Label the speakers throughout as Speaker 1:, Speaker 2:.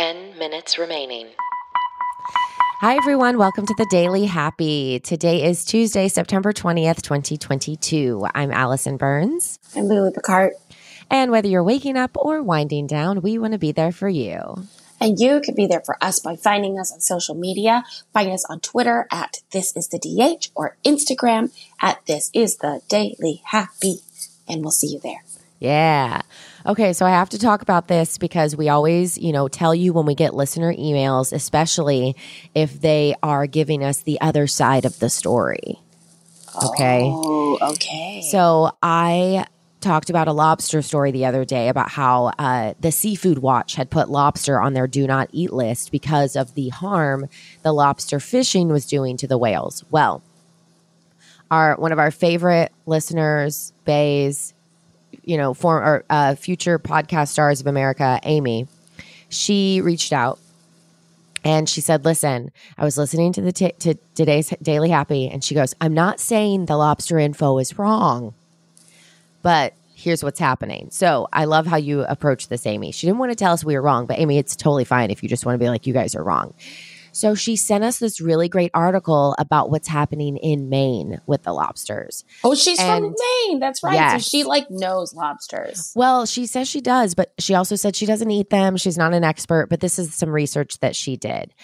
Speaker 1: 10 minutes remaining.
Speaker 2: Hi, everyone. Welcome to the Daily Happy. Today is Tuesday, September 20th, 2022. I'm Allison Burns.
Speaker 3: I'm Lulu Picard.
Speaker 2: And whether you're waking up or winding down, we want to be there for you.
Speaker 3: And you can be there for us by finding us on social media. Find us on Twitter at This Is The DH or Instagram at This Is The Daily Happy. And we'll see you there.
Speaker 2: Yeah. Okay, so I have to talk about this because we always, you know, tell you when we get listener emails, especially if they are giving us the other side of the story. Okay.
Speaker 3: Oh, okay.
Speaker 2: So I talked about a lobster story the other day about how uh, the Seafood Watch had put lobster on their do not eat list because of the harm the lobster fishing was doing to the whales. Well, our one of our favorite listeners, Bays, you know, former or uh, future podcast stars of America, Amy, she reached out and she said, "Listen, I was listening to the t- to today's Daily Happy, and she goes, I'm not saying the lobster info is wrong." But here's what's happening. So I love how you approach this, Amy. She didn't want to tell us we were wrong, but Amy, it's totally fine if you just want to be like, you guys are wrong. So she sent us this really great article about what's happening in Maine with the lobsters.
Speaker 3: Oh, she's
Speaker 2: And-
Speaker 3: from Maine. That's right.
Speaker 2: Yes.
Speaker 3: So she like knows lobsters.
Speaker 2: Well, she says she does, but she also said she doesn't eat them. She's not an expert, but this is some research that she did.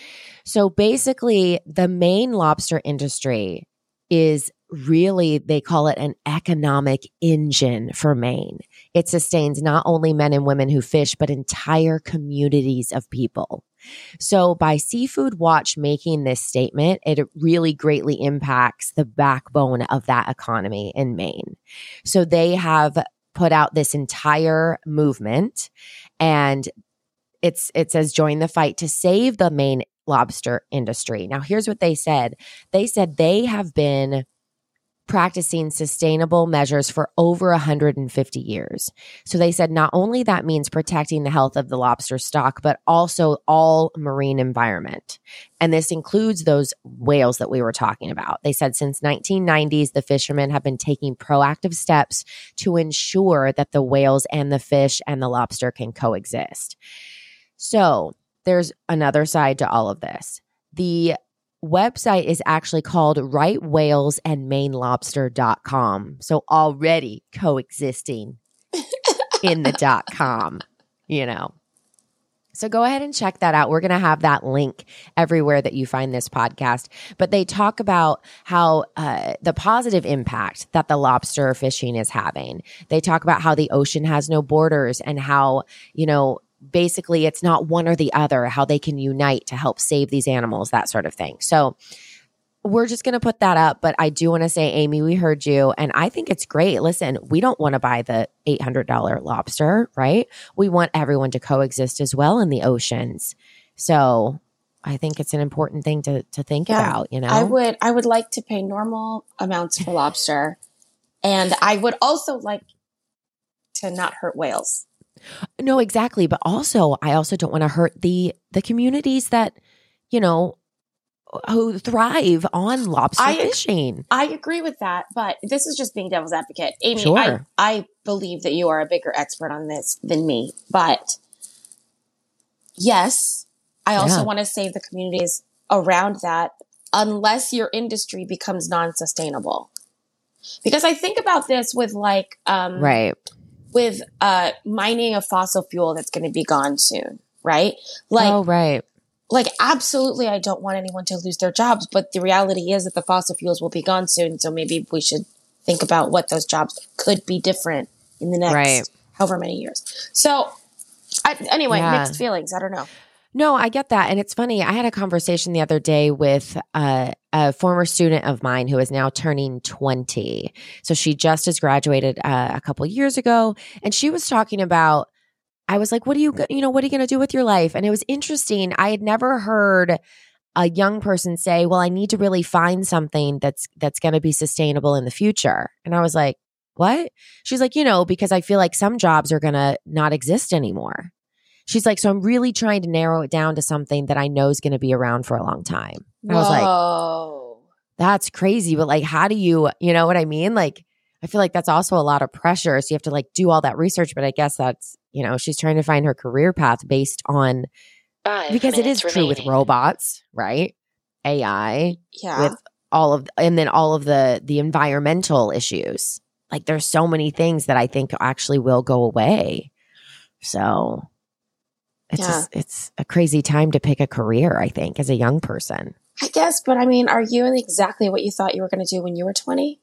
Speaker 2: So basically, the Maine lobster industry is really, they call it an economic engine for Maine. It sustains not only men and women who fish, but entire communities of people. So by Seafood Watch making this statement, it really greatly impacts the backbone of that economy in Maine. So they have put out this entire movement and it's it says join the fight to save the Maine lobster industry. Now here's what they said. They said they have been practicing sustainable measures for over 150 years. So they said not only that means protecting the health of the lobster stock, but also all marine environment. And this includes those whales that we were talking about. They said since 1990s, the fishermen have been taking proactive steps to ensure that the whales and the fish and the lobster can coexist. So there's another side to all of this. The website is actually called right whales and mainelobster.com. So already coexisting in the dot com, you know. So go ahead and check that out. We're going to have that link everywhere that you find this podcast. But they talk about how uh, the positive impact that the lobster fishing is having. They talk about how the ocean has no borders and how, you know, basically it's not one or the other, how they can unite to help save these animals, that sort of thing. So we're just going to put that up. But I do want to say, Amy, we heard you, and I think it's great. Listen, we don't want to buy the $800 lobster, right? We want everyone to coexist as well in the oceans. So I think it's an important thing to, to think
Speaker 3: Yeah.
Speaker 2: about, you know?
Speaker 3: I would I would like to pay normal amounts for lobster. and I would also like to not hurt whales.
Speaker 2: No, exactly. But also, I also don't want to hurt the the communities that, you know, who thrive on lobster
Speaker 3: I-
Speaker 2: fishing.
Speaker 3: I agree with that, but this is just being devil's advocate. Amy, I, I believe that you are a bigger expert on this than me, but yes, I also
Speaker 2: Yeah.
Speaker 3: want to save the communities around that unless your industry becomes non-sustainable. Because I think about this with like um
Speaker 2: Right.
Speaker 3: With uh mining a fossil fuel that's going to be gone soon, right? Like
Speaker 2: oh, right.
Speaker 3: like absolutely I don't want anyone to lose their jobs, but the reality is that the fossil fuels will be gone soon, so maybe we should think about what those jobs could be different in the next
Speaker 2: Right.
Speaker 3: however many years. So I, anyway,
Speaker 2: Yeah.
Speaker 3: mixed feelings. I don't know.
Speaker 2: No, I get that. And it's funny. I had a conversation the other day with a former student of mine who is now turning 20. So she just has graduated uh, a couple years ago. And she was talking about, I was like, what are you, you know, what are you going to do with your life? And it was interesting. I had never heard a young person say, well, I need to really find something that's, that's going to be sustainable in the future. And I was like, what? She's like, you know, because I feel like some jobs are going to not exist anymore. She's like, so I'm really trying to narrow it down to something that I know is going to be around for a long time. And I was like,
Speaker 3: Whoa.
Speaker 2: that's crazy. But like, how do you, you know what I mean? Like, I feel like that's also a lot of pressure. So you have to like do all that research. But I guess that's, you know, she's trying to find her career path based on
Speaker 1: Five
Speaker 2: because it is
Speaker 1: minutes
Speaker 2: true with robots, right? AI
Speaker 3: Yeah.
Speaker 2: with all of and then all of the the environmental issues. Like there's so many things that I think actually will go away. So it's
Speaker 3: Yeah.
Speaker 2: just, it's a crazy time to pick a career, I think, as a young person.
Speaker 3: I guess, but I mean, are you exactly what you thought you were going to do when you were 20?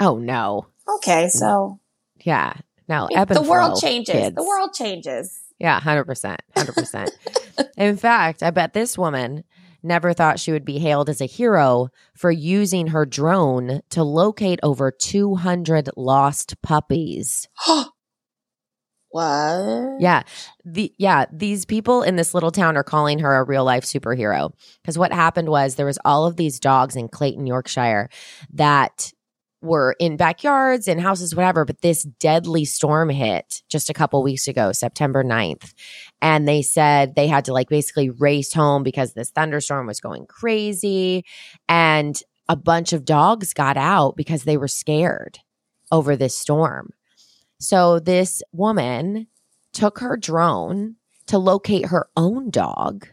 Speaker 2: Oh no.
Speaker 3: Okay, so
Speaker 2: Yeah. No,
Speaker 3: I mean, the world
Speaker 2: flow,
Speaker 3: changes.
Speaker 2: kids.
Speaker 3: The world changes.
Speaker 2: Yeah, 100%. 100%. In fact, I bet this woman never thought she would be hailed as a hero for using her drone to locate over 200 lost puppies.
Speaker 3: what?
Speaker 2: Yeah. The yeah, these people in this little town are calling her a real life superhero because what happened was there was all of these dogs in Clayton, Yorkshire that were in backyards and houses whatever, but this deadly storm hit just a couple weeks ago, September 9th. And they said they had to like basically race home because this thunderstorm was going crazy and a bunch of dogs got out because they were scared over this storm. So this woman took her drone to locate her own dog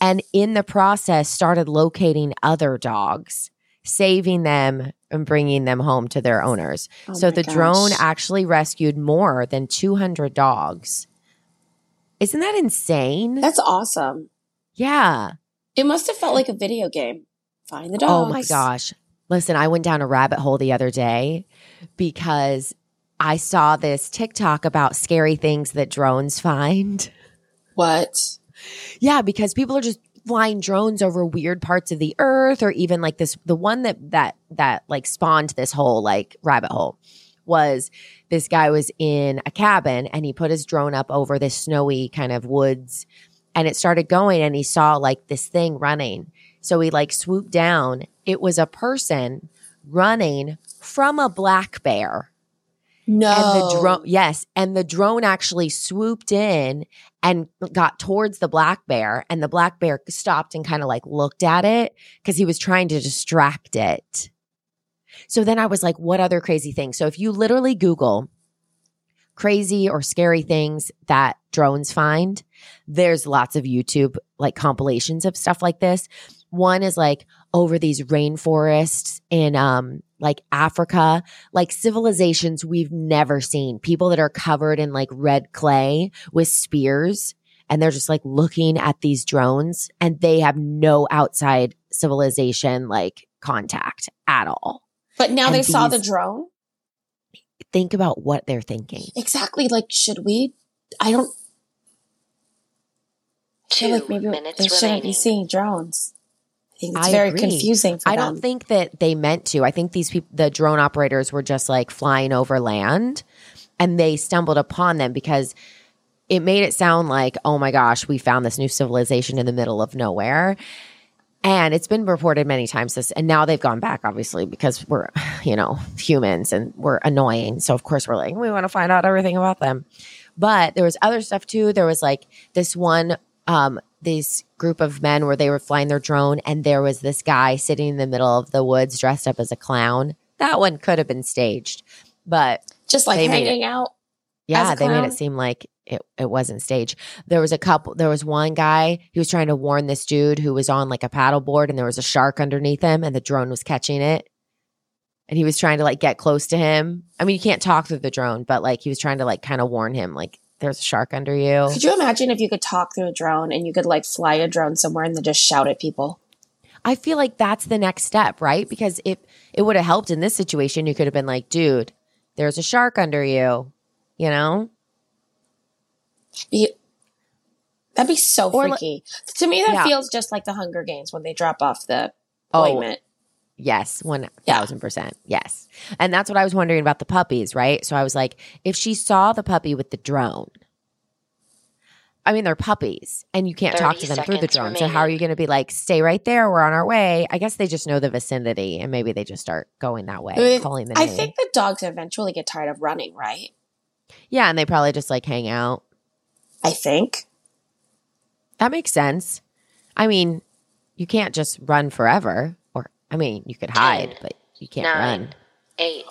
Speaker 2: and in the process started locating other dogs, saving them and bringing them home to their owners.
Speaker 3: Oh
Speaker 2: so the drone actually rescued more than 200 dogs. Isn't that insane?
Speaker 3: That's awesome.
Speaker 2: yeah.
Speaker 3: It must have felt like a video game. Find the dogs.
Speaker 2: Oh my gosh. Listen, I went down a rabbit hole the other day because I saw this TikTok about scary things that drones find.
Speaker 3: What?
Speaker 2: Yeah, because people are just flying drones over weird parts of the earth or even like this the one that that that like spawned this whole like rabbit hole was this guy was in a cabin and he put his drone up over this snowy kind of woods and it started going and he saw like this thing running. So he like swooped down. It was a person running from a black bear.
Speaker 3: No.
Speaker 2: And the drone, yes, and the drone actually swooped in and got towards the black bear, and the black bear stopped and kind of like looked at it because he was trying to distract it. So then I was like, what other crazy things? So if you literally Google crazy or scary things that drones find, there's lots of YouTube like compilations of stuff like this. One is like over these rainforests in um like Africa, like civilizations we've never seen. People that are covered in like red clay with spears and they're just like looking at these drones and they have no outside civilization like contact at all.
Speaker 3: but now
Speaker 2: and
Speaker 3: they saw the drone?
Speaker 2: Think about what they're thinking.
Speaker 3: Exactly. Like, should we? I don't
Speaker 1: Two
Speaker 3: feel like maybe
Speaker 1: minutes
Speaker 3: they shouldn't be seeing drones. I think it's
Speaker 2: I
Speaker 3: very
Speaker 2: agree.
Speaker 3: confusing for
Speaker 2: I
Speaker 3: them.
Speaker 2: don't think that they meant to. I think these people, the drone operators, were just like flying over land, and they stumbled upon them because it made it sound like, oh my gosh, we found this new civilization in the middle of nowhere. And it's been reported many times this, and now they've gone back, obviously, because we're, you know, humans and we're annoying. So of course we're like, we want to find out everything about them. But there was other stuff too. There was like this one, um, this group of men where they were flying their drone, and there was this guy sitting in the middle of the woods dressed up as a clown. That one could have been staged, but
Speaker 3: Just like hanging out.
Speaker 2: yeah, they made it seem like it, it wasn't staged. There was a couple, there was one guy, he was trying to warn this dude who was on like a paddleboard and there was a shark underneath him and the drone was catching it. And he was trying to like get close to him. I mean, you can't talk through the drone, but like he was trying to like kind of warn him, like, there's a shark under you.
Speaker 3: Could you imagine if you could talk through a drone and you could like fly a drone somewhere and then just shout at people?
Speaker 2: I feel like that's the next step, right? Because if it would have helped in this situation, you could have been like, dude, there's a shark under you, you know?
Speaker 3: Be, that'd be so
Speaker 2: Or
Speaker 3: freaky. to me, that
Speaker 2: Yeah.
Speaker 3: feels just like the Hunger Games when they drop off the
Speaker 2: Oh,
Speaker 3: ointment.
Speaker 2: Yes, one thousand percent. Yes. And that's what I was wondering about the puppies, right? So I was like, if she saw the puppy with the drone, I mean, they're puppies and you can't talk to them through the drone. So how are you going to be like, stay right there? We're on our way. I guess they just know the vicinity and maybe they just start going that way,
Speaker 3: I mean,
Speaker 2: calling the
Speaker 3: I
Speaker 2: name.
Speaker 3: think the dogs eventually get tired of running, right?
Speaker 2: yeah. And they probably just like hang out.
Speaker 3: I think.
Speaker 2: That makes sense. I mean, you can't just run forever. Or, I mean, you could hide,
Speaker 1: Ten,
Speaker 2: but you can't
Speaker 1: Nine,
Speaker 2: run.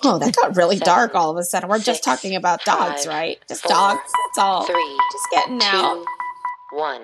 Speaker 3: Oh, that got really
Speaker 1: Seven,
Speaker 3: dark all of a sudden. We're just talking about dogs,
Speaker 1: five,
Speaker 3: right? Just
Speaker 1: four,
Speaker 3: dogs. That's all.
Speaker 1: three,
Speaker 3: Just getting out.
Speaker 1: two, one.